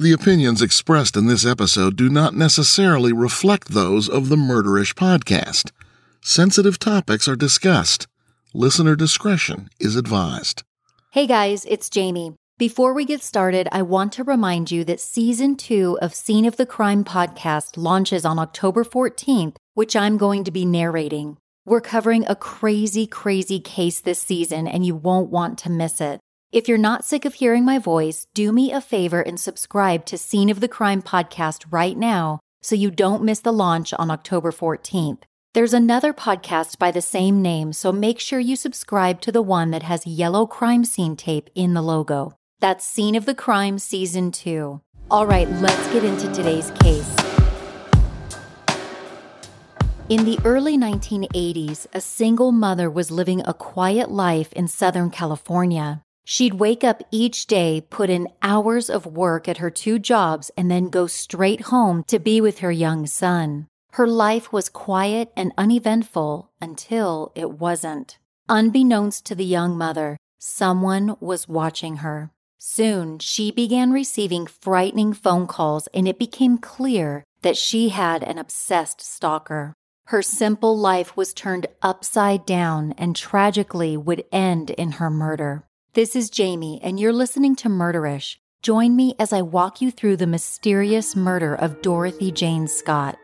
The opinions expressed in this episode do not necessarily reflect those of the Murderish podcast. Sensitive topics are discussed. Listener discretion is advised. Hey guys, it's Jami. Before we get started, I want to remind you that season two of Scene of the Crime podcast launches on October 14th, which I'm going to be narrating. We're covering a crazy, crazy case this season, and you won't want to miss it. If you're not sick of hearing my voice, do me a favor and subscribe to Scene of the Crime podcast right now so you don't miss the launch on October 14th. There's another podcast by the same name, so make sure you subscribe to the one that has yellow crime scene tape in the logo. That's Scene of the Crime Season 2. All right, let's get into today's case. In the early 1980s, a single mother was living a quiet life in Southern California. She'd wake up each day, put in hours of work at her two jobs, and then go straight home to be with her young son. Her life was quiet and uneventful until it wasn't. Unbeknownst to the young mother, someone was watching her. Soon, she began receiving frightening phone calls, and it became clear that she had an obsessed stalker. Her simple life was turned upside down and tragically would end in her murder. This is Jami, and you're listening to Murderish. Join me as I walk you through the mysterious murder of Dorothy Jane Scott.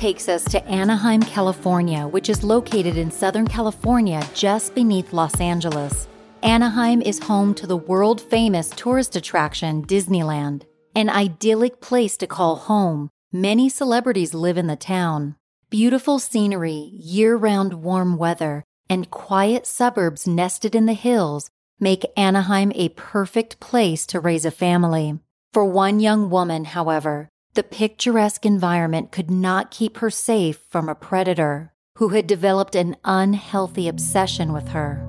Takes us to Anaheim, California, which is located in Southern California just beneath Los Angeles. Anaheim is home to the world famous tourist attraction Disneyland, an idyllic place to call home. Many celebrities live in the town. Beautiful scenery, year round warm weather, and quiet suburbs nested in the hills make Anaheim a perfect place to raise a family. For one young woman, however, the picturesque environment could not keep her safe from a predator who had developed an unhealthy obsession with her.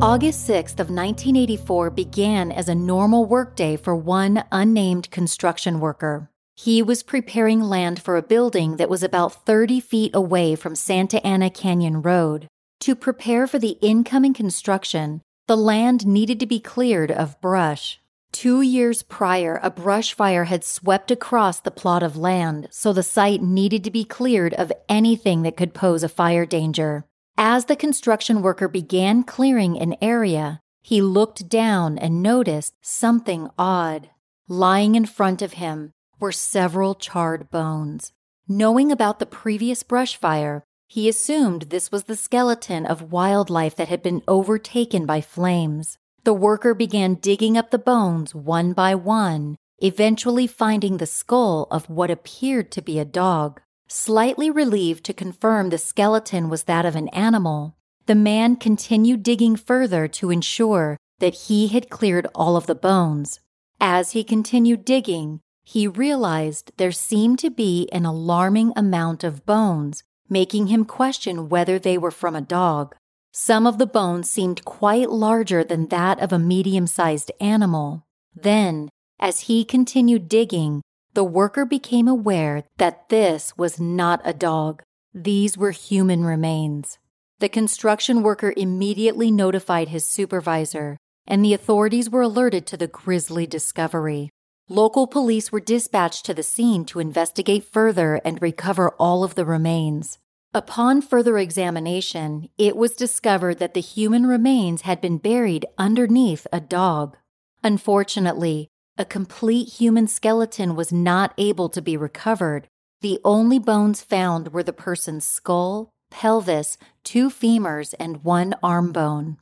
August 6th of 1984 began as a normal workday for one unnamed construction worker. He was preparing land for a building that was about 30 feet away from Santa Ana Canyon Road. To prepare for the incoming construction, the land needed to be cleared of brush. Two years prior, a brush fire had swept across the plot of land, so the site needed to be cleared of anything that could pose a fire danger. As the construction worker began clearing an area, he looked down and noticed something odd. Lying in front of him were several charred bones. Knowing about the previous brush fire, he assumed this was the skeleton of wildlife that had been overtaken by flames. The worker began digging up the bones one by one, eventually finding the skull of what appeared to be a dog. Slightly relieved to confirm the skeleton was that of an animal, the man continued digging further to ensure that he had cleared all of the bones. As he continued digging, he realized there seemed to be an alarming amount of bones, making him question whether they were from a dog. Some of the bones seemed quite larger than that of a medium sized animal. Then, as he continued digging, the worker became aware that this was not a dog. These were human remains. The construction worker immediately notified his supervisor, and the authorities were alerted to the grisly discovery. Local police were dispatched to the scene to investigate further and recover all of the remains. Upon further examination, it was discovered that the human remains had been buried underneath a dog. Unfortunately, a complete human skeleton was not able to be recovered. The only bones found were the person's skull, pelvis, two femurs, and one arm bone.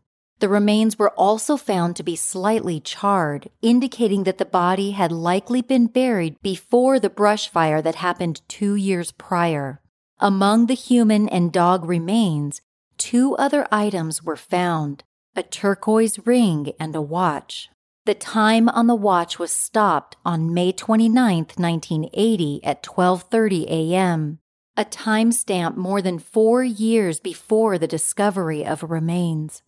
The remains were also found to be slightly charred, indicating that the body had likely been buried before the brush fire that happened two years prior. Among the human and dog remains, two other items were found a turquoise ring and a watch. The time on the watch was stopped on May 29, 1980 at 12:30 a.m., a timestamp more than 4 years before the discovery of remains.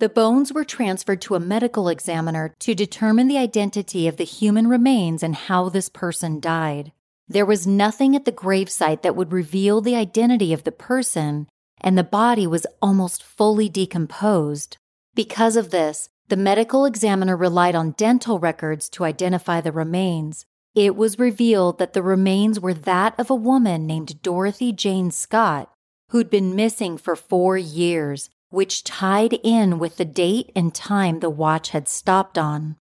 The bones were transferred to a medical examiner to determine the identity of the human remains and how this person died. There was nothing at the gravesite that would reveal the identity of the person, and the body was almost fully decomposed. Because of this, the medical examiner relied on dental records to identify the remains. It was revealed that the remains were that of a woman named Dorothy Jane Scott, who'd been missing for four years, which tied in with the date and time the watch had stopped on.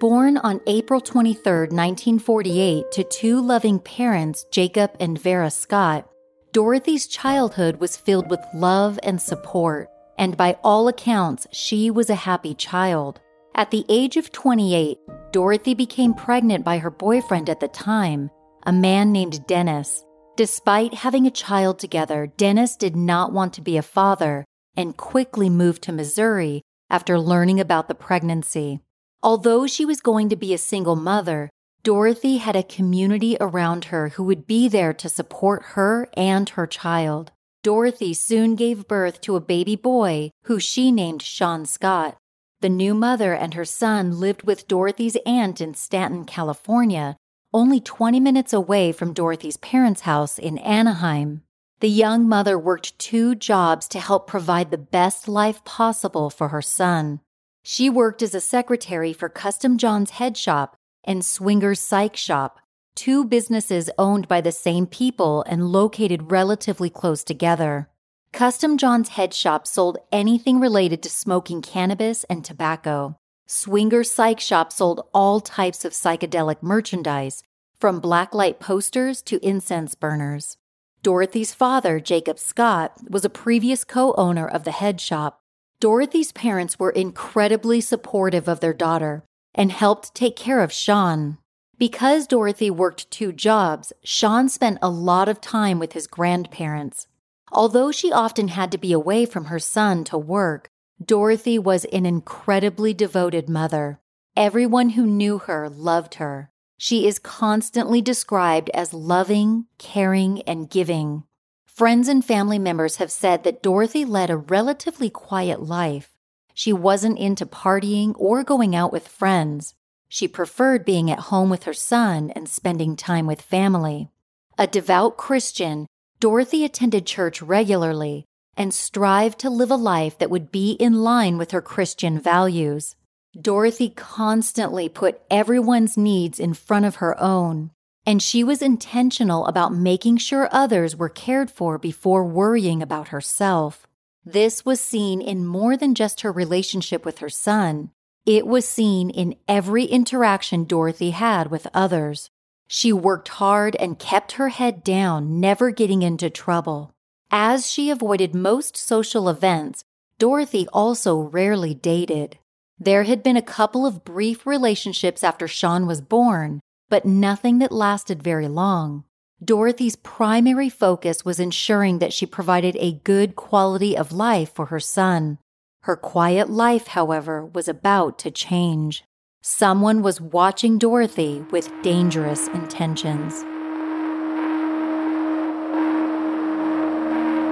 Born on April 23, 1948, to two loving parents, Jacob and Vera Scott, Dorothy's childhood was filled with love and support, and by all accounts, she was a happy child. At the age of 28, Dorothy became pregnant by her boyfriend at the time, a man named Dennis. Despite having a child together, Dennis did not want to be a father and quickly moved to Missouri after learning about the pregnancy. Although she was going to be a single mother, Dorothy had a community around her who would be there to support her and her child. Dorothy soon gave birth to a baby boy who she named Sean Scott. The new mother and her son lived with Dorothy's aunt in Stanton, California, only 20 minutes away from Dorothy's parents' house in Anaheim. The young mother worked two jobs to help provide the best life possible for her son. She worked as a secretary for Custom John's Head Shop and Swinger's Psych Shop, two businesses owned by the same people and located relatively close together. Custom John's Head Shop sold anything related to smoking cannabis and tobacco. Swinger's Psych Shop sold all types of psychedelic merchandise, from blacklight posters to incense burners. Dorothy's father, Jacob Scott, was a previous co owner of the head shop. Dorothy's parents were incredibly supportive of their daughter and helped take care of Sean. Because Dorothy worked two jobs, Sean spent a lot of time with his grandparents. Although she often had to be away from her son to work, Dorothy was an incredibly devoted mother. Everyone who knew her loved her. She is constantly described as loving, caring, and giving. Friends and family members have said that Dorothy led a relatively quiet life. She wasn't into partying or going out with friends. She preferred being at home with her son and spending time with family. A devout Christian, Dorothy attended church regularly and strived to live a life that would be in line with her Christian values. Dorothy constantly put everyone's needs in front of her own, and she was intentional about making sure others were cared for before worrying about herself. This was seen in more than just her relationship with her son. It was seen in every interaction Dorothy had with others. She worked hard and kept her head down, never getting into trouble. As she avoided most social events, Dorothy also rarely dated. There had been a couple of brief relationships after Sean was born, but nothing that lasted very long. Dorothy's primary focus was ensuring that she provided a good quality of life for her son. Her quiet life, however, was about to change. Someone was watching Dorothy with dangerous intentions.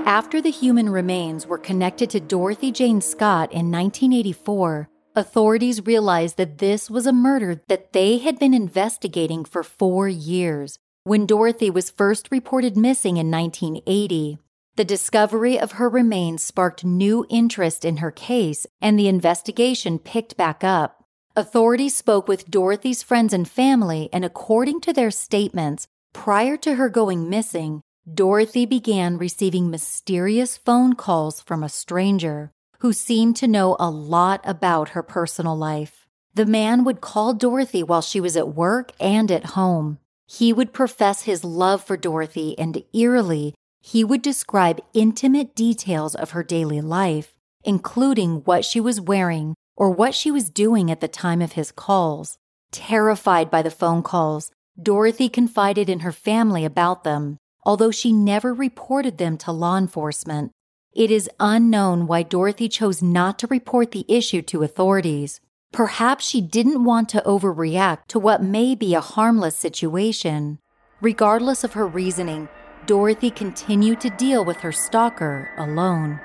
After the human remains were connected to Dorothy Jane Scott in 1984, authorities realized that this was a murder that they had been investigating for four years. When Dorothy was first reported missing in 1980, the discovery of her remains sparked new interest in her case, and the investigation picked back up. Authorities spoke with Dorothy's friends and family, and according to their statements, prior to her going missing, Dorothy began receiving mysterious phone calls from a stranger who seemed to know a lot about her personal life. The man would call Dorothy while she was at work and at home. He would profess his love for Dorothy, and eerily, he would describe intimate details of her daily life, including what she was wearing or what she was doing at the time of his calls. Terrified by the phone calls, Dorothy confided in her family about them although she never reported them to law enforcement. It is unknown why Dorothy chose not to report the issue to authorities. Perhaps she didn't want to overreact to what may be a harmless situation. Regardless of her reasoning, Dorothy continued to deal with her stalker alone.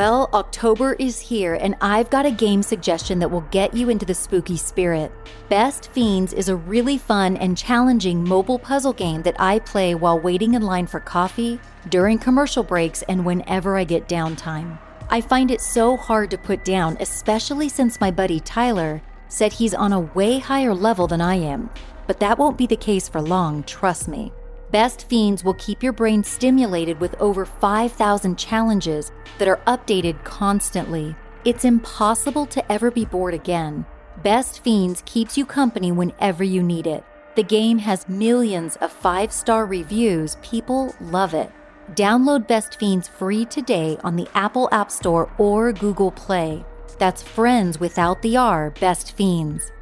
Well, October is here, and I've got a game suggestion that will get you into the spooky spirit. Best Fiends is a really fun and challenging mobile puzzle game that I play while waiting in line for coffee, during commercial breaks, and whenever I get downtime. I find it so hard to put down, especially since my buddy Tyler said he's on a way higher level than I am. But that won't be the case for long, trust me. Best Fiends will keep your brain stimulated with over 5,000 challenges that are updated constantly. It's impossible to ever be bored again. Best Fiends keeps you company whenever you need it. The game has millions of five star reviews. People love it. Download Best Fiends free today on the Apple App Store or Google Play. That's friends without the R, Best Fiends.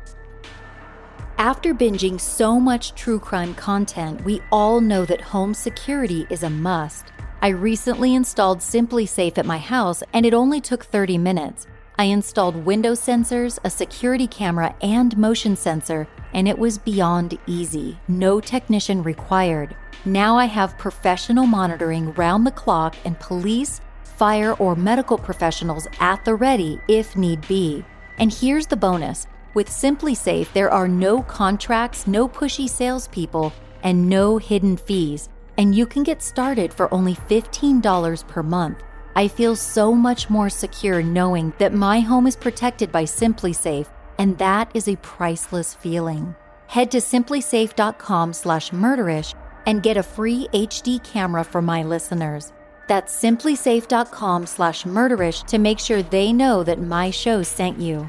After binging so much true crime content, we all know that home security is a must. I recently installed SimpliSafe at my house and it only took 30 minutes. I installed window sensors, a security camera, and motion sensor, and it was beyond easy. No technician required. Now I have professional monitoring round the clock and police, fire, or medical professionals at the ready if need be. And here's the bonus with SimpliSafe, there are no contracts, no pushy salespeople, and no hidden fees, and you can get started for only $15 per month. I feel so much more secure knowing that my home is protected by SimpliSafe, and that is a priceless feeling. Head to simplisafe.com/murderish and get a free HD camera for my listeners. That's simplisafe.com/murderish to make sure they know that my show sent you.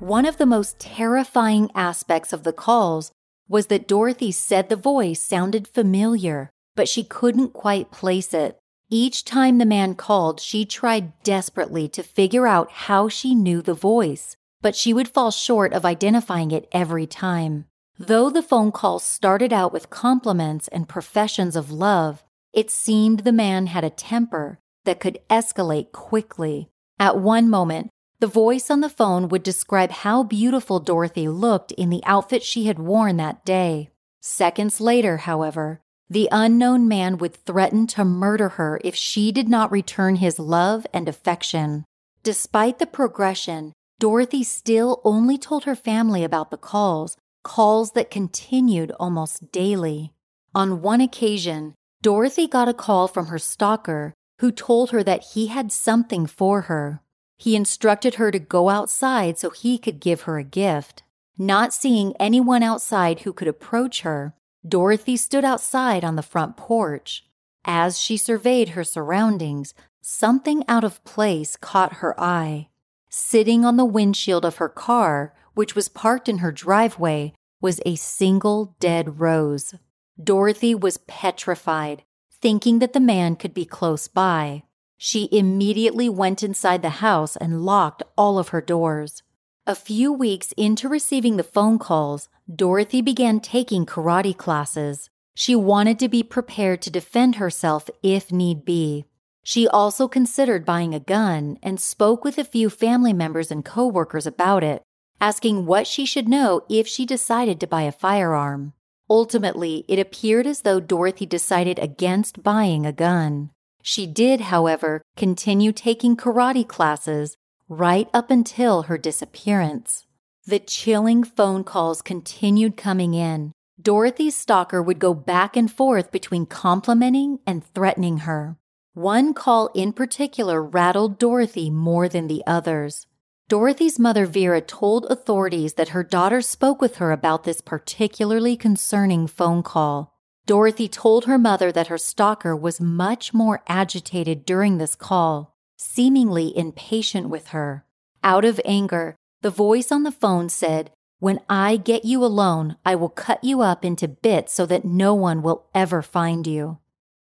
One of the most terrifying aspects of the calls was that Dorothy said the voice sounded familiar, but she couldn't quite place it. Each time the man called, she tried desperately to figure out how she knew the voice. but she would fall short of identifying it every time. Though the phone call started out with compliments and professions of love, it seemed the man had a temper that could escalate quickly. At one moment, the voice on the phone would describe how beautiful Dorothy looked in the outfit she had worn that day. Seconds later, however, the unknown man would threaten to murder her if she did not return his love and affection. Despite the progression, Dorothy still only told her family about the calls, calls that continued almost daily. On one occasion, Dorothy got a call from her stalker who told her that he had something for her. He instructed her to go outside so he could give her a gift. Not seeing anyone outside who could approach her, Dorothy stood outside on the front porch. As she surveyed her surroundings, something out of place caught her eye. Sitting on the windshield of her car, which was parked in her driveway, was a single dead rose. Dorothy was petrified, thinking that the man could be close by. She immediately went inside the house and locked all of her doors. A few weeks into receiving the phone calls, Dorothy began taking karate classes. She wanted to be prepared to defend herself if need be. She also considered buying a gun and spoke with a few family members and coworkers about it, asking what she should know if she decided to buy a firearm. Ultimately, it appeared as though Dorothy decided against buying a gun. She did, however, continue taking karate classes right up until her disappearance. The chilling phone calls continued coming in. Dorothy's stalker would go back and forth between complimenting and threatening her. One call in particular rattled Dorothy more than the others. Dorothy's mother Vera told authorities that her daughter spoke with her about this particularly concerning phone call. Dorothy told her mother that her stalker was much more agitated during this call, seemingly impatient with her. Out of anger, the voice on the phone said, When I get you alone, I will cut you up into bits so that no one will ever find you.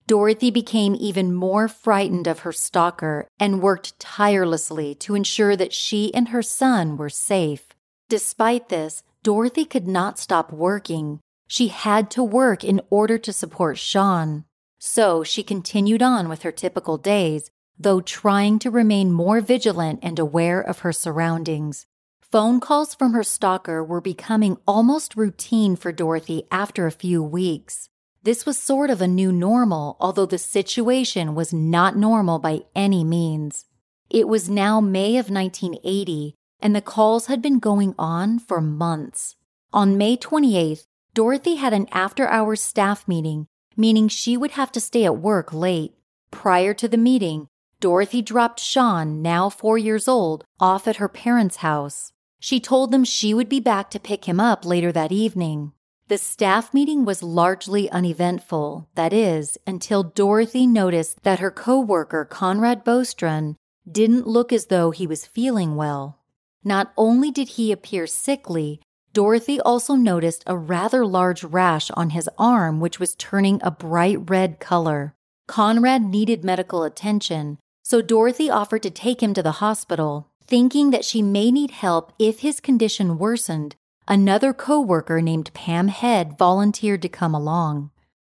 Dorothy became even more frightened of her stalker and worked tirelessly to ensure that she and her son were safe. Despite this, Dorothy could not stop working she had to work in order to support Sean. So she continued on with her typical days, though trying to remain more vigilant and aware of her surroundings. Phone calls from her stalker were becoming almost routine for Dorothy after a few weeks. This was sort of a new normal, although the situation was not normal by any means. It was now May of 1980, and the calls had been going on for months. On May 28th, Dorothy had an after hours staff meeting, meaning she would have to stay at work late. Prior to the meeting, Dorothy dropped Sean, now four years old, off at her parents' house. She told them she would be back to pick him up later that evening. The staff meeting was largely uneventful, that is, until Dorothy noticed that her coworker Conrad Bostron didn't look as though he was feeling well. Not only did he appear sickly, Dorothy also noticed a rather large rash on his arm, which was turning a bright red color. Conrad needed medical attention, so Dorothy offered to take him to the hospital. Thinking that she may need help if his condition worsened, another coworker named Pam Head volunteered to come along.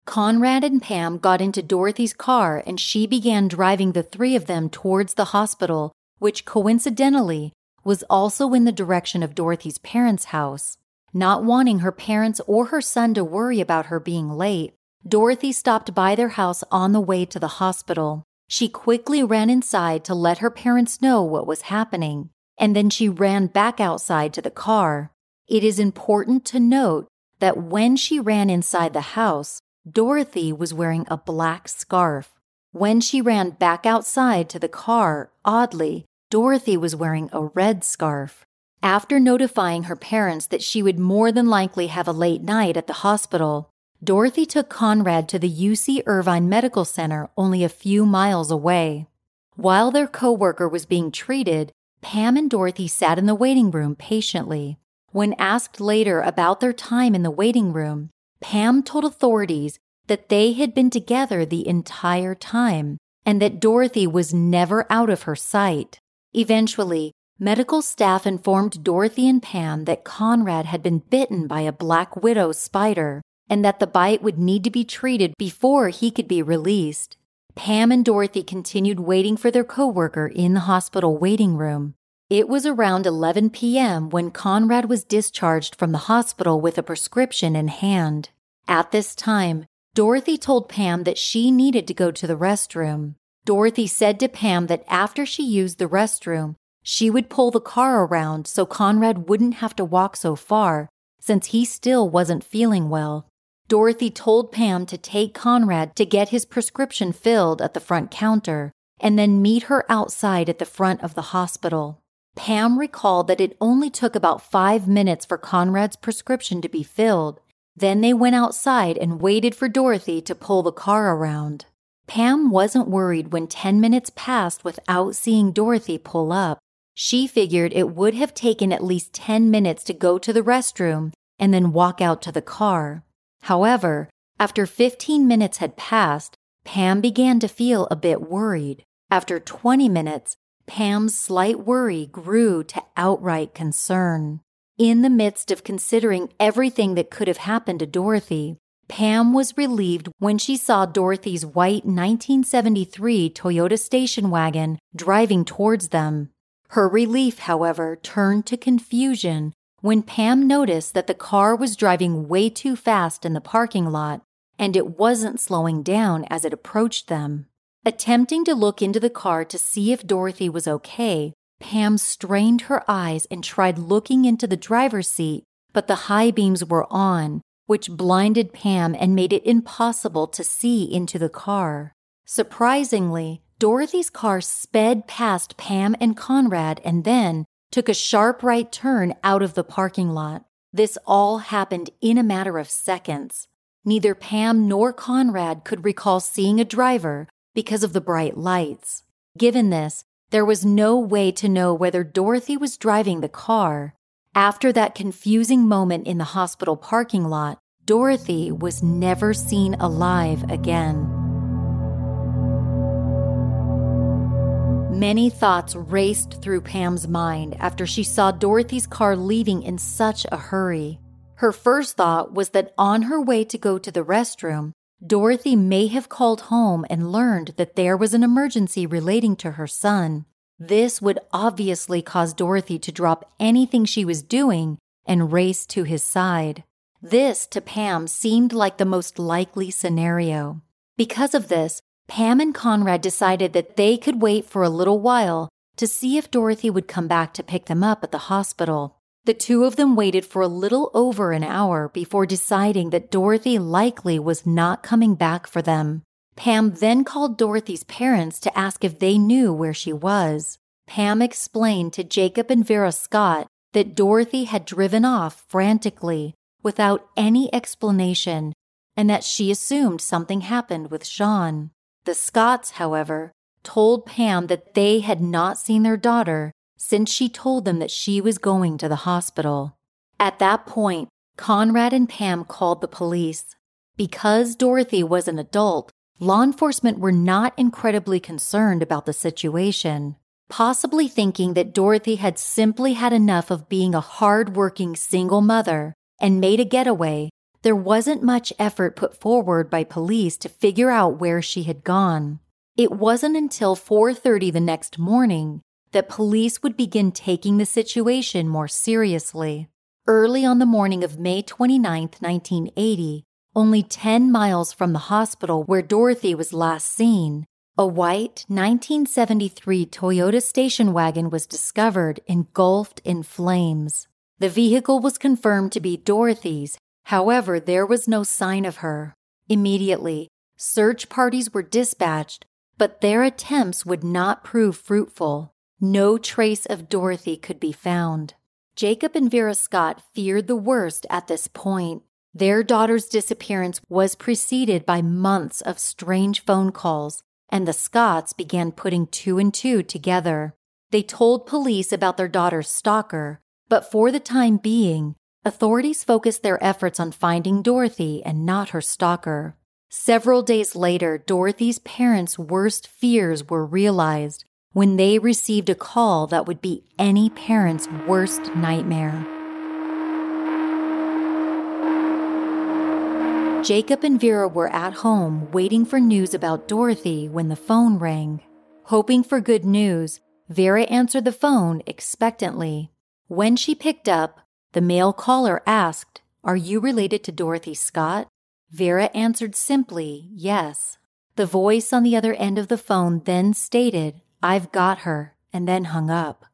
Conrad and Pam got into Dorothy's car and she began driving the three of them towards the hospital, which coincidentally was also in the direction of Dorothy's parents' house. Not wanting her parents or her son to worry about her being late, Dorothy stopped by their house on the way to the hospital. She quickly ran inside to let her parents know what was happening, and then she ran back outside to the car. It is important to note that when she ran inside the house, Dorothy was wearing a black scarf. When she ran back outside to the car, oddly, Dorothy was wearing a red scarf. After notifying her parents that she would more than likely have a late night at the hospital, Dorothy took Conrad to the UC Irvine Medical Center only a few miles away. While their coworker was being treated, Pam and Dorothy sat in the waiting room patiently. When asked later about their time in the waiting room, Pam told authorities that they had been together the entire time and that Dorothy was never out of her sight. Eventually, Medical staff informed Dorothy and Pam that Conrad had been bitten by a black widow spider and that the bite would need to be treated before he could be released. Pam and Dorothy continued waiting for their coworker in the hospital waiting room. It was around 11 p.m. when Conrad was discharged from the hospital with a prescription in hand. At this time, Dorothy told Pam that she needed to go to the restroom. Dorothy said to Pam that after she used the restroom, she would pull the car around so Conrad wouldn't have to walk so far since he still wasn't feeling well. Dorothy told Pam to take Conrad to get his prescription filled at the front counter and then meet her outside at the front of the hospital. Pam recalled that it only took about five minutes for Conrad's prescription to be filled. Then they went outside and waited for Dorothy to pull the car around. Pam wasn't worried when 10 minutes passed without seeing Dorothy pull up. She figured it would have taken at least 10 minutes to go to the restroom and then walk out to the car. However, after 15 minutes had passed, Pam began to feel a bit worried. After 20 minutes, Pam's slight worry grew to outright concern. In the midst of considering everything that could have happened to Dorothy, Pam was relieved when she saw Dorothy's white 1973 Toyota station wagon driving towards them. Her relief, however, turned to confusion when Pam noticed that the car was driving way too fast in the parking lot and it wasn't slowing down as it approached them. Attempting to look into the car to see if Dorothy was okay, Pam strained her eyes and tried looking into the driver's seat, but the high beams were on, which blinded Pam and made it impossible to see into the car. Surprisingly, Dorothy's car sped past Pam and Conrad and then, took a sharp right turn out of the parking lot. This all happened in a matter of seconds. Neither Pam nor Conrad could recall seeing a driver because of the bright lights. Given this, there was no way to know whether Dorothy was driving the car. After that confusing moment in the hospital parking lot, Dorothy was never seen alive again. Many thoughts raced through Pam's mind after she saw Dorothy's car leaving in such a hurry. Her first thought was that on her way to go to the restroom, Dorothy may have called home and learned that there was an emergency relating to her son. This would obviously cause Dorothy to drop anything she was doing and race to his side. This, to Pam, seemed like the most likely scenario. Because of this, Pam and Conrad decided that they could wait for a little while to see if Dorothy would come back to pick them up at the hospital. The two of them waited for a little over an hour before deciding that Dorothy likely was not coming back for them. Pam then called Dorothy's parents to ask if they knew where she was. Pam explained to Jacob and Vera Scott that Dorothy had driven off frantically without any explanation and that she assumed something happened with Sean. The Scotts, however, told Pam that they had not seen their daughter since she told them that she was going to the hospital. At that point, Conrad and Pam called the police. Because Dorothy was an adult, law enforcement were not incredibly concerned about the situation, possibly thinking that Dorothy had simply had enough of being a hard-working single mother and made a getaway there wasn't much effort put forward by police to figure out where she had gone. It wasn't until 4:30 the next morning that police would begin taking the situation more seriously. Early on the morning of May 29, 1980, only 10 miles from the hospital where Dorothy was last seen, a white 1973 Toyota station wagon was discovered engulfed in flames. The vehicle was confirmed to be Dorothy's However, there was no sign of her. Immediately, search parties were dispatched, but their attempts would not prove fruitful. No trace of Dorothy could be found. Jacob and Vera Scott feared the worst at this point. Their daughter's disappearance was preceded by months of strange phone calls, and the Scotts began putting two and two together. They told police about their daughter's stalker, but for the time being, Authorities focused their efforts on finding Dorothy and not her stalker. Several days later, Dorothy's parents' worst fears were realized when they received a call that would be any parent's worst nightmare. Jacob and Vera were at home waiting for news about Dorothy when the phone rang. Hoping for good news, Vera answered the phone expectantly. When she picked up, the male caller asked, Are you related to Dorothy Scott? Vera answered simply, Yes. The voice on the other end of the phone then stated, I've got her, and then hung up.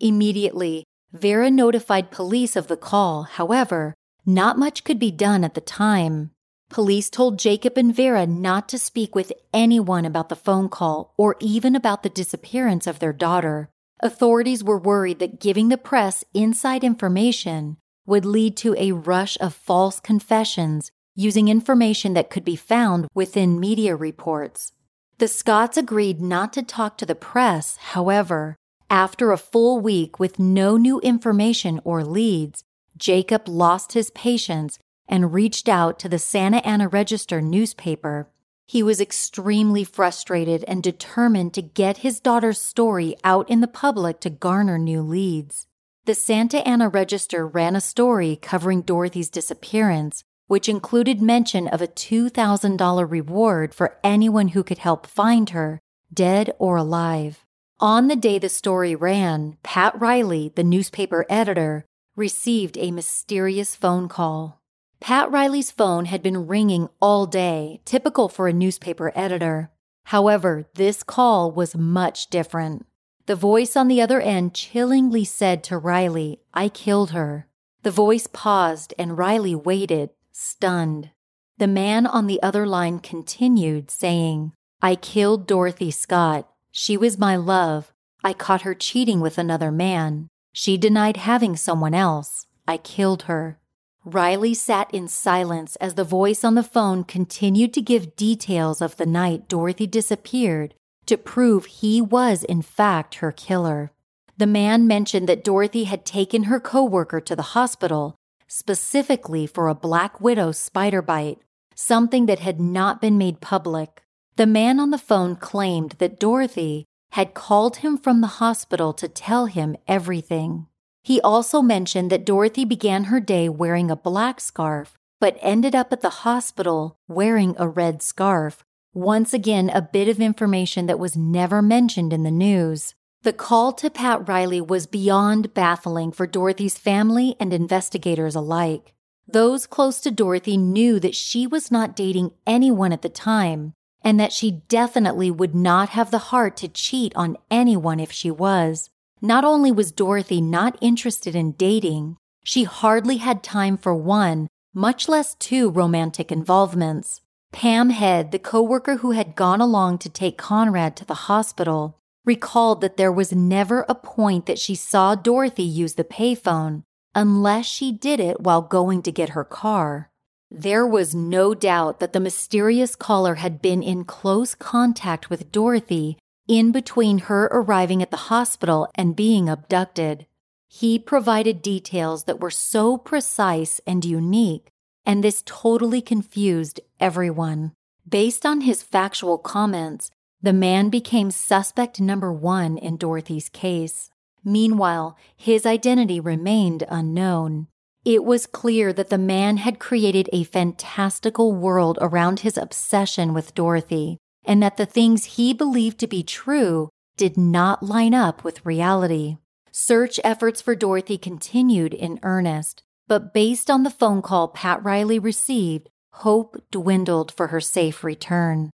Immediately, Vera notified police of the call. However, not much could be done at the time. Police told Jacob and Vera not to speak with anyone about the phone call or even about the disappearance of their daughter. Authorities were worried that giving the press inside information would lead to a rush of false confessions using information that could be found within media reports. The Scotts agreed not to talk to the press, however, after a full week with no new information or leads, Jacob lost his patience and reached out to the Santa Ana Register newspaper. He was extremely frustrated and determined to get his daughter's story out in the public to garner new leads. The Santa Ana Register ran a story covering Dorothy's disappearance, which included mention of a $2,000 reward for anyone who could help find her, dead or alive. On the day the story ran, Pat Riley, the newspaper editor, received a mysterious phone call. Pat Riley's phone had been ringing all day, typical for a newspaper editor. However, this call was much different. The voice on the other end chillingly said to Riley, I killed her. The voice paused and Riley waited, stunned. The man on the other line continued, saying, I killed Dorothy Scott. She was my love. I caught her cheating with another man. She denied having someone else. I killed her. Riley sat in silence as the voice on the phone continued to give details of the night Dorothy disappeared to prove he was, in fact, her killer. The man mentioned that Dorothy had taken her coworker to the hospital specifically for a black widow spider bite, something that had not been made public. The man on the phone claimed that Dorothy had called him from the hospital to tell him everything. He also mentioned that Dorothy began her day wearing a black scarf, but ended up at the hospital wearing a red scarf. Once again, a bit of information that was never mentioned in the news. The call to Pat Riley was beyond baffling for Dorothy's family and investigators alike. Those close to Dorothy knew that she was not dating anyone at the time, and that she definitely would not have the heart to cheat on anyone if she was. Not only was Dorothy not interested in dating, she hardly had time for one, much less two romantic involvements. Pam Head, the coworker who had gone along to take Conrad to the hospital, recalled that there was never a point that she saw Dorothy use the payphone unless she did it while going to get her car. There was no doubt that the mysterious caller had been in close contact with Dorothy in between her arriving at the hospital and being abducted. He provided details that were so precise and unique, and this totally confused everyone. Based on his factual comments, the man became suspect number one in Dorothy's case. Meanwhile, his identity remained unknown. It was clear that the man had created a fantastical world around his obsession with Dorothy and that the things he believed to be true did not line up with reality. Search efforts for Dorothy continued in earnest, but based on the phone call Pat Riley received, hope dwindled for her safe return.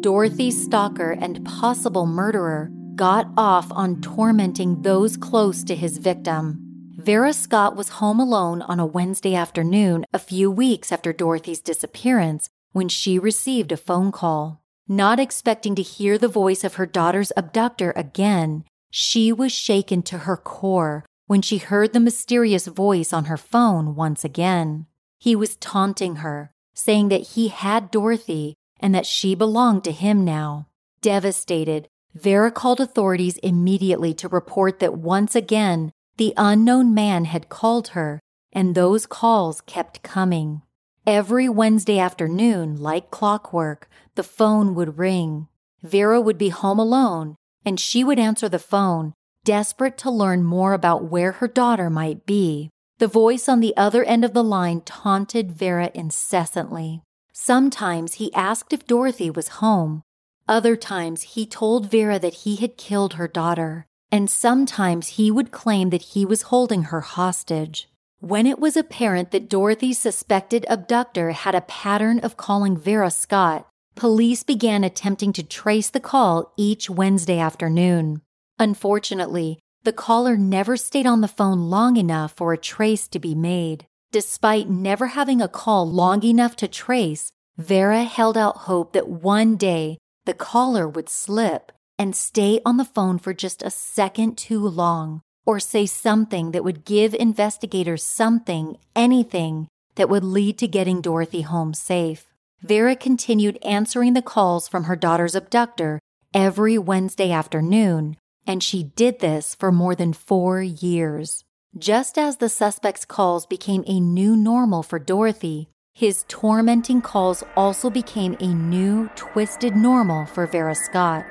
Dorothy's stalker and possible murderer got off on tormenting those close to his victim. Vera Scott was home alone on a Wednesday afternoon a few weeks after Dorothy's disappearance when she received a phone call. Not expecting to hear the voice of her daughter's abductor again, she was shaken to her core when she heard the mysterious voice on her phone once again. He was taunting her, saying that he had Dorothy and that she belonged to him now. Devastated, Vera called authorities immediately to report that once again the unknown man had called her, and those calls kept coming. Every Wednesday afternoon, like clockwork, the phone would ring. Vera would be home alone, and she would answer the phone, desperate to learn more about where her daughter might be. The voice on the other end of the line taunted Vera incessantly. Sometimes he asked if Dorothy was home. Other times he told Vera that he had killed her daughter. And sometimes he would claim that he was holding her hostage. When it was apparent that Dorothy's suspected abductor had a pattern of calling Vera Scott, police began attempting to trace the call each Wednesday afternoon. Unfortunately, the caller never stayed on the phone long enough for a trace to be made. Despite never having a call long enough to trace, Vera held out hope that one day the caller would slip and stay on the phone for just a second too long or say something that would give investigators something, anything, that would lead to getting Dorothy home safe. Vera continued answering the calls from her daughter's abductor every Wednesday afternoon, and she did this for more than four years. Just as the suspect's calls became a new normal for Dorothy, his tormenting calls also became a new, twisted normal for Vera Scott.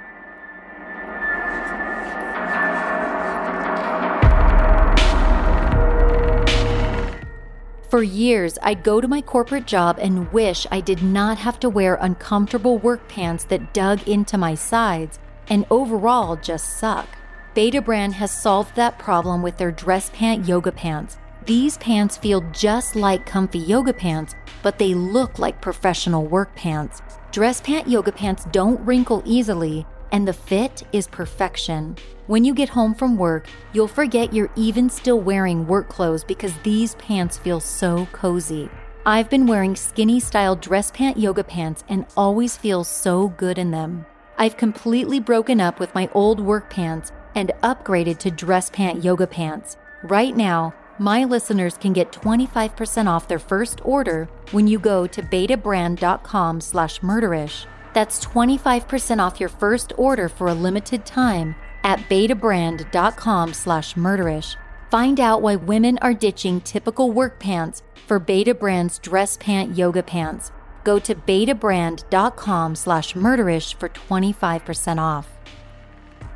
For years, I'd go to my corporate job and wish I did not have to wear uncomfortable work pants that dug into my sides and overall just suck. Betabrand has solved that problem with their dress pant yoga pants. These pants feel just like comfy yoga pants, but they look like professional work pants. Dress pant yoga pants don't wrinkle easily and the fit is perfection. When you get home from work, you'll forget you're even still wearing work clothes because these pants feel so cozy. I've been wearing skinny style dress pant yoga pants and always feel so good in them. I've completely broken up with my old work pants and upgraded to dress pant yoga pants. Right now, my listeners can get 25% off their first order when you go to betabrand.com slash murderish. That's 25% off your first order for a limited time at betabrand.com slash murderish. Find out why women are ditching typical work pants for Betabrand's dress pant yoga pants. Go to betabrand.com slash murderish for 25% off.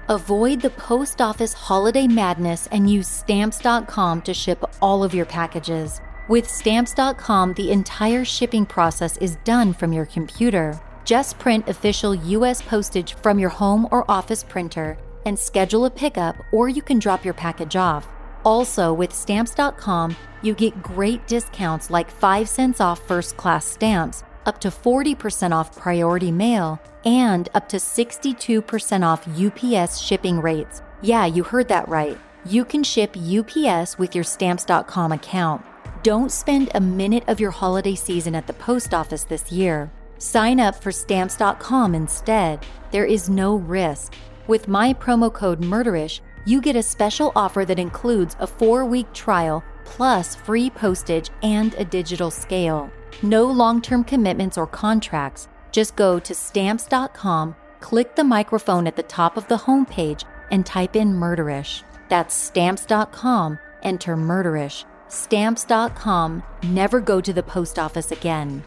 Avoid the post office holiday madness and use stamps.com to ship all of your packages. With stamps.com, the entire shipping process is done from your computer. Just print official U.S. postage from your home or office printer and schedule a pickup, or you can drop your package off. Also, with stamps.com, you get great discounts like 5 cents off first class stamps, up to 40% off priority mail, and up to 62% off UPS shipping rates. Yeah, you heard that right. You can ship UPS with your stamps.com account. Don't spend a minute of your holiday season at the post office this year. Sign up for stamps.com instead. There is no risk. With my promo code MURDERISH, you get a special offer that includes a four week trial plus free postage and a digital scale. No long term commitments or contracts. Just go to stamps.com, click the microphone at the top of the homepage, and type in murderish. That's stamps.com, enter murderish. Stamps.com, never go to the post office again.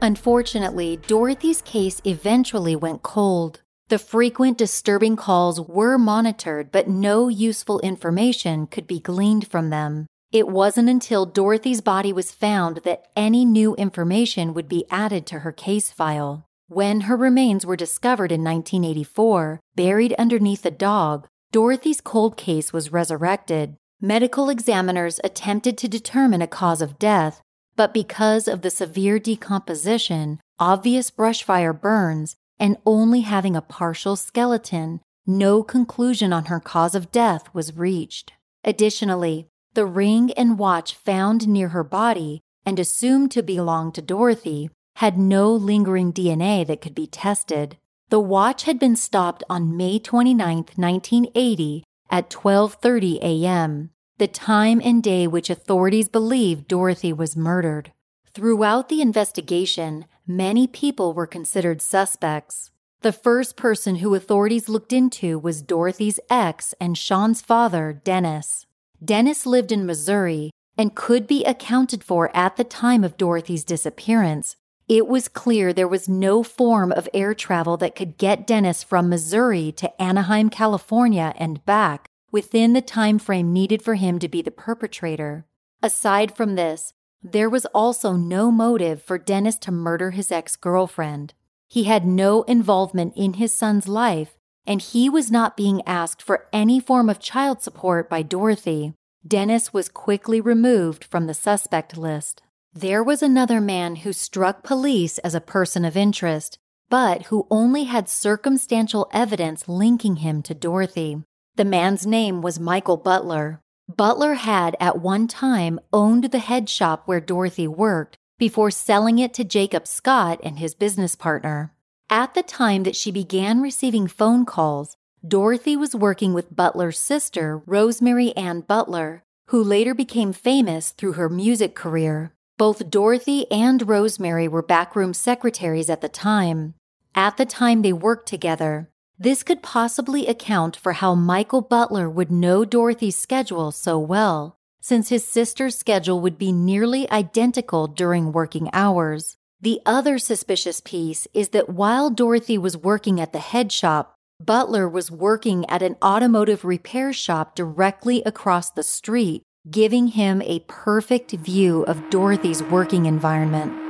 Unfortunately, Dorothy's case eventually went cold. The frequent disturbing calls were monitored, but no useful information could be gleaned from them. It wasn't until Dorothy's body was found that any new information would be added to her case file. When her remains were discovered in 1984, buried underneath a dog, Dorothy's cold case was resurrected. Medical examiners attempted to determine a cause of death, but because of the severe decomposition, obvious brushfire burns, and only having a partial skeleton, no conclusion on her cause of death was reached. Additionally, the ring and watch found near her body and assumed to belong to Dorothy had no lingering DNA that could be tested. The watch had been stopped on May 29, 1980 at 12:30 a.m the time and day which authorities believe Dorothy was murdered. Throughout the investigation, many people were considered suspects. The first person who authorities looked into was Dorothy's ex and Sean's father, Dennis. Dennis lived in Missouri, and could be accounted for at the time of Dorothy's disappearance, it was clear there was no form of air travel that could get Dennis from Missouri to Anaheim, California and back within the time frame needed for him to be the perpetrator. Aside from this, there was also no motive for Dennis to murder his ex-girlfriend. He had no involvement in his son's life, and he was not being asked for any form of child support by Dorothy. Dennis was quickly removed from the suspect list. There was another man who struck police as a person of interest, but who only had circumstantial evidence linking him to Dorothy. The man's name was Michael Butler. Butler had at one time owned the head shop where Dorothy worked before selling it to Jacob Scott and his business partner. At the time that she began receiving phone calls, Dorothy was working with Butler's sister, Rosemary Ann Butler, who later became famous through her music career. Both Dorothy and Rosemary were backroom secretaries at the time. At the time they worked together, this could possibly account for how Michael Butler would know Dorothy's schedule so well, since his sister's schedule would be nearly identical during working hours. The other suspicious piece is that while Dorothy was working at the head shop, Butler was working at an automotive repair shop directly across the street, giving him a perfect view of Dorothy's working environment.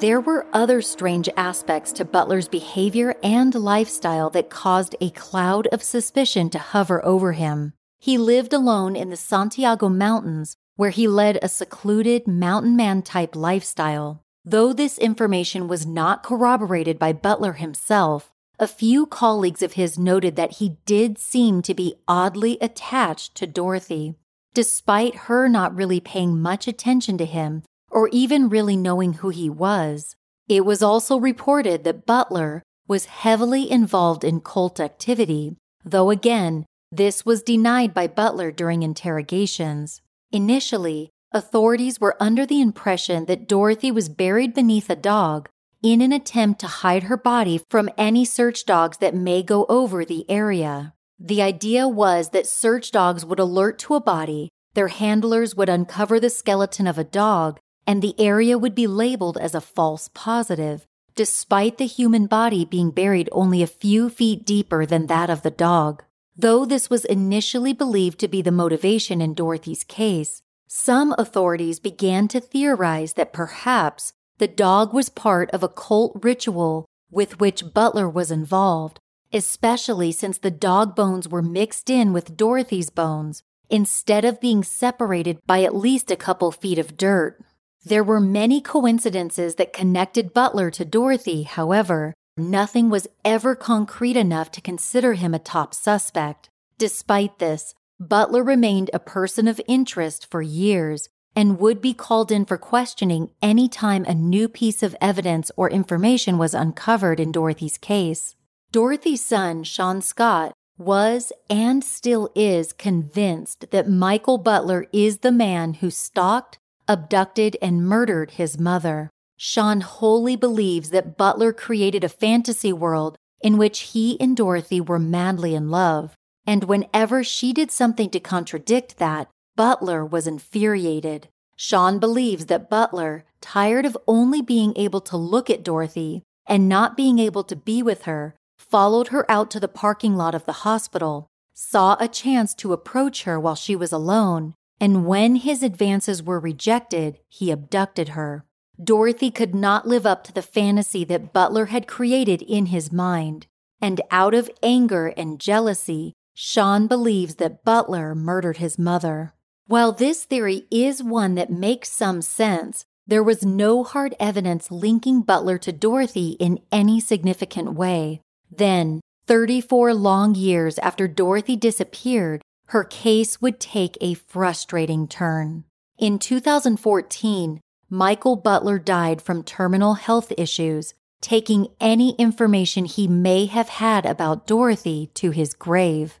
There were other strange aspects to Butler's behavior and lifestyle that caused a cloud of suspicion to hover over him. He lived alone in the Santiago Mountains, where he led a secluded mountain man type lifestyle. Though this information was not corroborated by Butler himself, a few colleagues of his noted that he did seem to be oddly attached to Dorothy, despite her not really paying much attention to him or even really knowing who he was. It was also reported that Butler was heavily involved in cult activity, though again, this was denied by Butler during interrogations. Initially, Authorities were under the impression that Dorothy was buried beneath a dog in an attempt to hide her body from any search dogs that may go over the area. The idea was that search dogs would alert to a body, their handlers would uncover the skeleton of a dog, and the area would be labeled as a false positive, despite the human body being buried only a few feet deeper than that of the dog. Though this was initially believed to be the motivation in Dorothy's case, some authorities began to theorize that perhaps the dog was part of a cult ritual with which Butler was involved, especially since the dog bones were mixed in with Dorothy's bones instead of being separated by at least a couple feet of dirt. There were many coincidences that connected Butler to Dorothy, however, nothing was ever concrete enough to consider him a top suspect. Despite this, Butler remained a person of interest for years and would be called in for questioning any time a new piece of evidence or information was uncovered in Dorothy's case. Dorothy's son, Sean Scott, was and still is convinced that Michael Butler is the man who stalked, abducted, and murdered his mother. Sean wholly believes that Butler created a fantasy world in which he and Dorothy were madly in love. And whenever she did something to contradict that, Butler was infuriated. Sean believes that Butler, tired of only being able to look at Dorothy and not being able to be with her, followed her out to the parking lot of the hospital, saw a chance to approach her while she was alone, and when his advances were rejected, he abducted her. Dorothy could not live up to the fantasy that Butler had created in his mind, and out of anger and jealousy, Sean believes that Butler murdered his mother. While this theory is one that makes some sense, there was no hard evidence linking Butler to Dorothy in any significant way. Then, 34 long years after Dorothy disappeared, her case would take a frustrating turn. In 2014, Michael Butler died from terminal health issues, taking any information he may have had about Dorothy to his grave.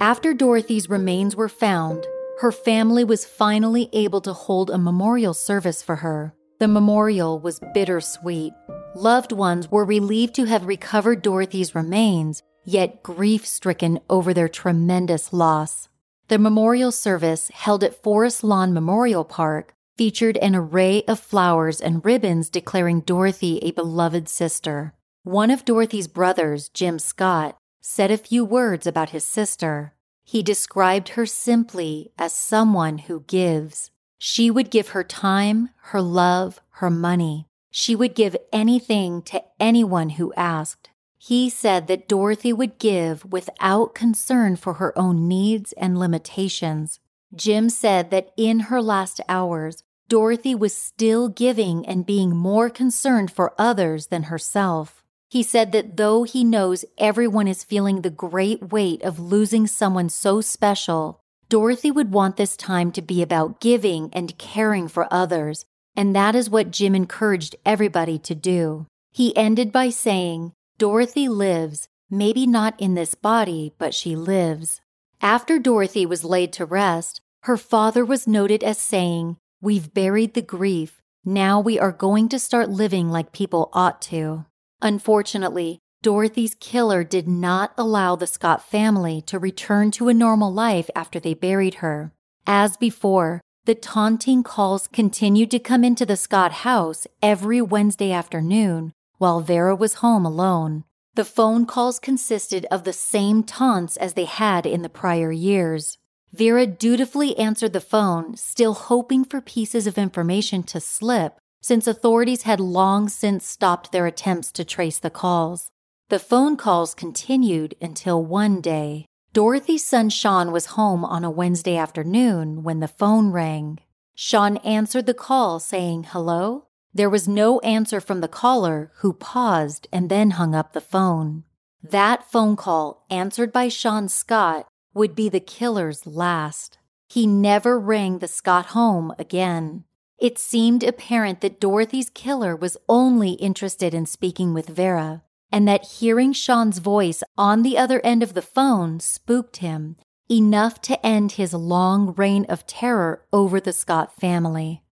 After Dorothy's remains were found, her family was finally able to hold a memorial service for her. The memorial was bittersweet. Loved ones were relieved to have recovered Dorothy's remains, yet grief stricken over their tremendous loss. The memorial service, held at Forest Lawn Memorial Park, featured an array of flowers and ribbons declaring Dorothy a beloved sister. One of Dorothy's brothers, Jim Scott, said a few words about his sister. He described her simply as someone who gives. She would give her time, her love, her money. She would give anything to anyone who asked. He said that Dorothy would give without concern for her own needs and limitations. Jim said that in her last hours, Dorothy was still giving and being more concerned for others than herself. He said that though he knows everyone is feeling the great weight of losing someone so special, Dorothy would want this time to be about giving and caring for others, and that is what Jim encouraged everybody to do. He ended by saying, Dorothy lives, maybe not in this body, but she lives. After Dorothy was laid to rest, her father was noted as saying, We've buried the grief. Now we are going to start living like people ought to. Unfortunately, Dorothy's killer did not allow the Scott family to return to a normal life after they buried her. As before, the taunting calls continued to come into the Scott house every Wednesday afternoon, while Vera was home alone. The phone calls consisted of the same taunts as they had in the prior years. Vera dutifully answered the phone, still hoping for pieces of information to slip, since authorities had long since stopped their attempts to trace the calls. The phone calls continued until one day. Dorothy's son Sean was home on a Wednesday afternoon when the phone rang. Sean answered the call saying hello, there was no answer from the caller, who paused and then hung up the phone. That phone call, answered by Sean Scott, would be the killer's last. He never rang the Scott home again. It seemed apparent that Dorothy's killer was only interested in speaking with Vera, and that hearing Sean's voice on the other end of the phone spooked him enough to end his long reign of terror over the Scott family.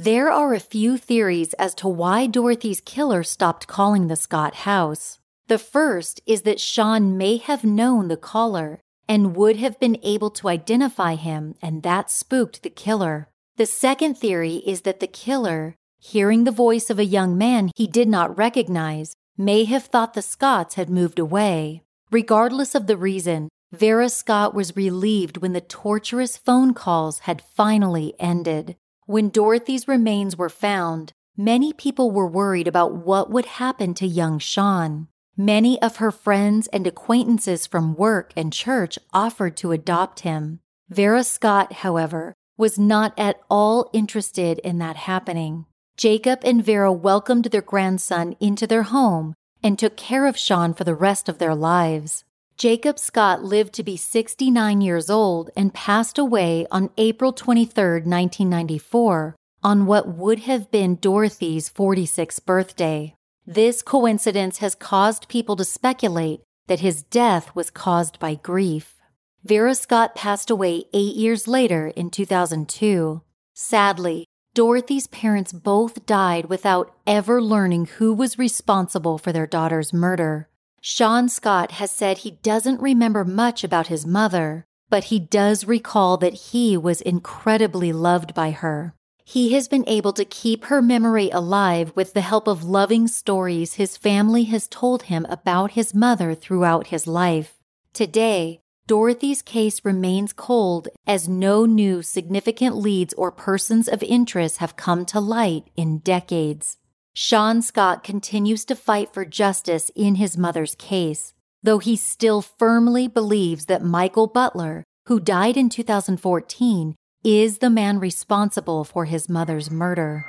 There are a few theories as to why Dorothy's killer stopped calling the Scott house. The first is that Sean may have known the caller and would have been able to identify him, and that spooked the killer. The second theory is that the killer, hearing the voice of a young man he did not recognize, may have thought the Scotts had moved away. Regardless of the reason, Vera Scott was relieved when the torturous phone calls had finally ended. When Dorothy's remains were found, many people were worried about what would happen to young Sean. Many of her friends and acquaintances from work and church offered to adopt him. Vera Scott, however, was not at all interested in that happening. Jacob and Vera welcomed their grandson into their home and took care of Sean for the rest of their lives. Jacob Scott lived to be 69 years old and passed away on April 23, 1994, on what would have been Dorothy's 46th birthday. This coincidence has caused people to speculate that his death was caused by grief. Vera Scott passed away eight years later in 2002. Sadly, Dorothy's parents both died without ever learning who was responsible for their daughter's murder. Sean Scott has said he doesn't remember much about his mother, but he does recall that he was incredibly loved by her. He has been able to keep her memory alive with the help of loving stories his family has told him about his mother throughout his life. Today, Dorothy's case remains cold as no new significant leads or persons of interest have come to light in decades. Sean Scott continues to fight for justice in his mother's case, though he still firmly believes that Michael Butler, who died in 2014, is the man responsible for his mother's murder.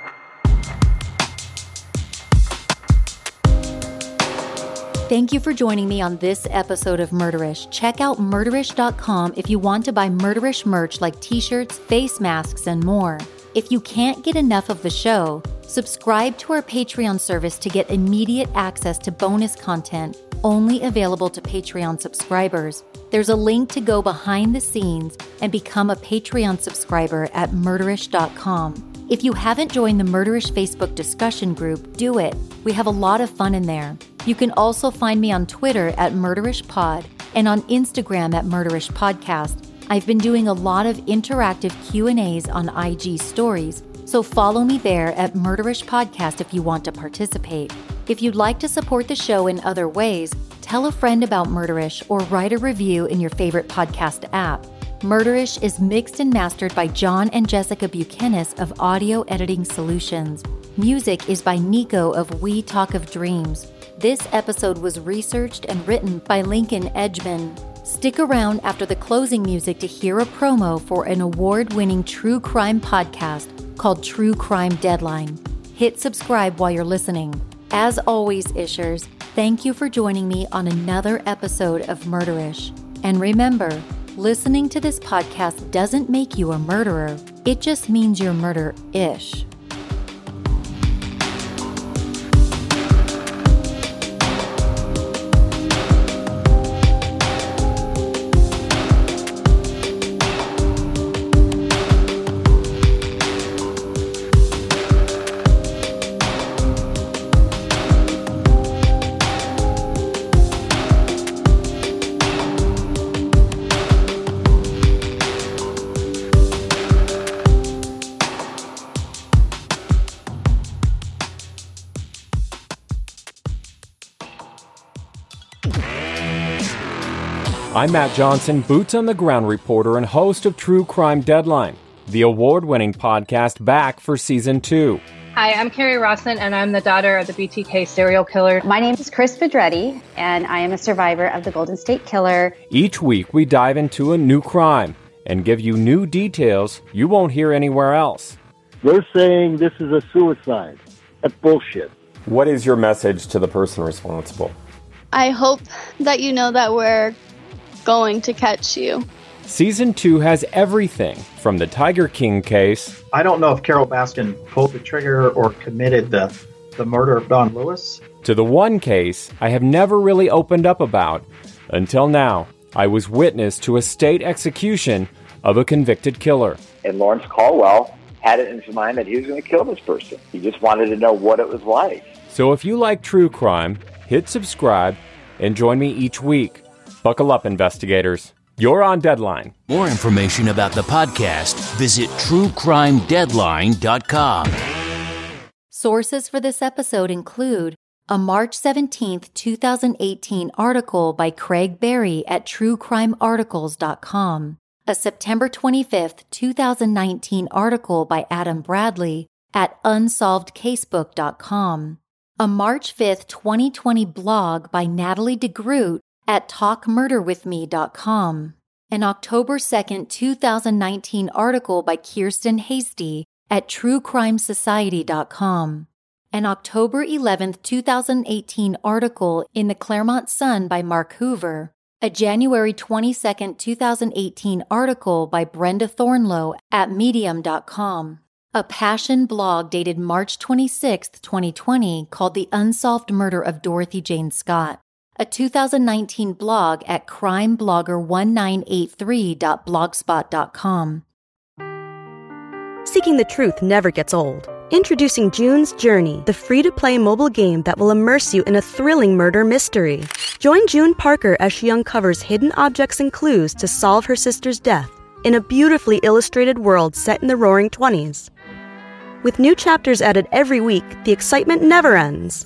Thank you for joining me on this episode of Murderish. Check out murderish.com if you want to buy Murderish merch like t shirts, face masks, and more. If you can't get enough of the show, subscribe to our Patreon service to get immediate access to bonus content, only available to Patreon subscribers. There's a link to go behind the scenes and become a Patreon subscriber at murderish.com. If you haven't joined the Murderish Facebook discussion group, do it. We have a lot of fun in there. You can also find me on Twitter at murderishpod and on Instagram at murderishpodcast. I've been doing a lot of interactive Q&As on IG stories, so follow me there at Murderish Podcast if you want to participate. If you'd like to support the show in other ways, tell a friend about Murderish or write a review in your favorite podcast app. Murderish is mixed and mastered by John and Jessica Buchanan of Audio Editing Solutions. Music is by Nico of We Talk of Dreams. This episode was researched and written by Lincoln Edgman. Stick around after the closing music to hear a promo for an award winning true crime podcast called True Crime Deadline. Hit subscribe while you're listening. As always, Ishers, thank you for joining me on another episode of Murderish. And remember, listening to this podcast doesn't make you a murderer, it just means you're murder ish. I'm Matt Johnson, boots on the ground reporter and host of True Crime Deadline, the award winning podcast back for season two. Hi, I'm Kerri Rawson, and I'm the daughter of the BTK serial killer. My name is Kris Pedretti, and I am a survivor of the Golden State Killer. Each week, we dive into a new crime and give you new details you won't hear anywhere else. They're saying this is a suicide. That's bullshit. What is your message to the person responsible? I hope that you know that we're going to catch you. Season 2 has everything from the Tiger King case. I don't know if Carole Baskin pulled the trigger or committed the, the murder of Don Lewis. To the one case I have never really opened up about until now. I was witness to a state execution of a convicted killer. And Lawrence Caldwell had it in his mind that he was going to kill this person. He just wanted to know what it was like. So if you like true crime, hit subscribe and join me each week. Buckle up, investigators. You're on deadline. More information about the podcast, visit truecrimedeadline.com. Sources for this episode include a March 17, 2018 article by Craig Berry at truecrimearticles.com, a September 25, 2019 article by Adam Bradley at unsolvedcasebook.com, a March 5, 2020 blog by Natalie DeGroot at talkmurderwithme.com, an October 2, 2019 article by Kirsten Hasty at truecrimesociety.com, an October 11, 2018 article in the Claremont Sun by Mark Hoover, a January 22, 2018 article by Brenda Thornlow at medium.com, a Passion blog dated March 26, 2020 called The Unsolved Murder of Dorothy Jane Scott, a 2019 blog at crimeblogger1983.blogspot.com. Seeking the truth never gets old. Introducing June's Journey, the free to play mobile game that will immerse you in a thrilling murder mystery. Join June Parker as she uncovers hidden objects and clues to solve her sister's death in a beautifully illustrated world set in the roaring 20s. With new chapters added every week, the excitement never ends.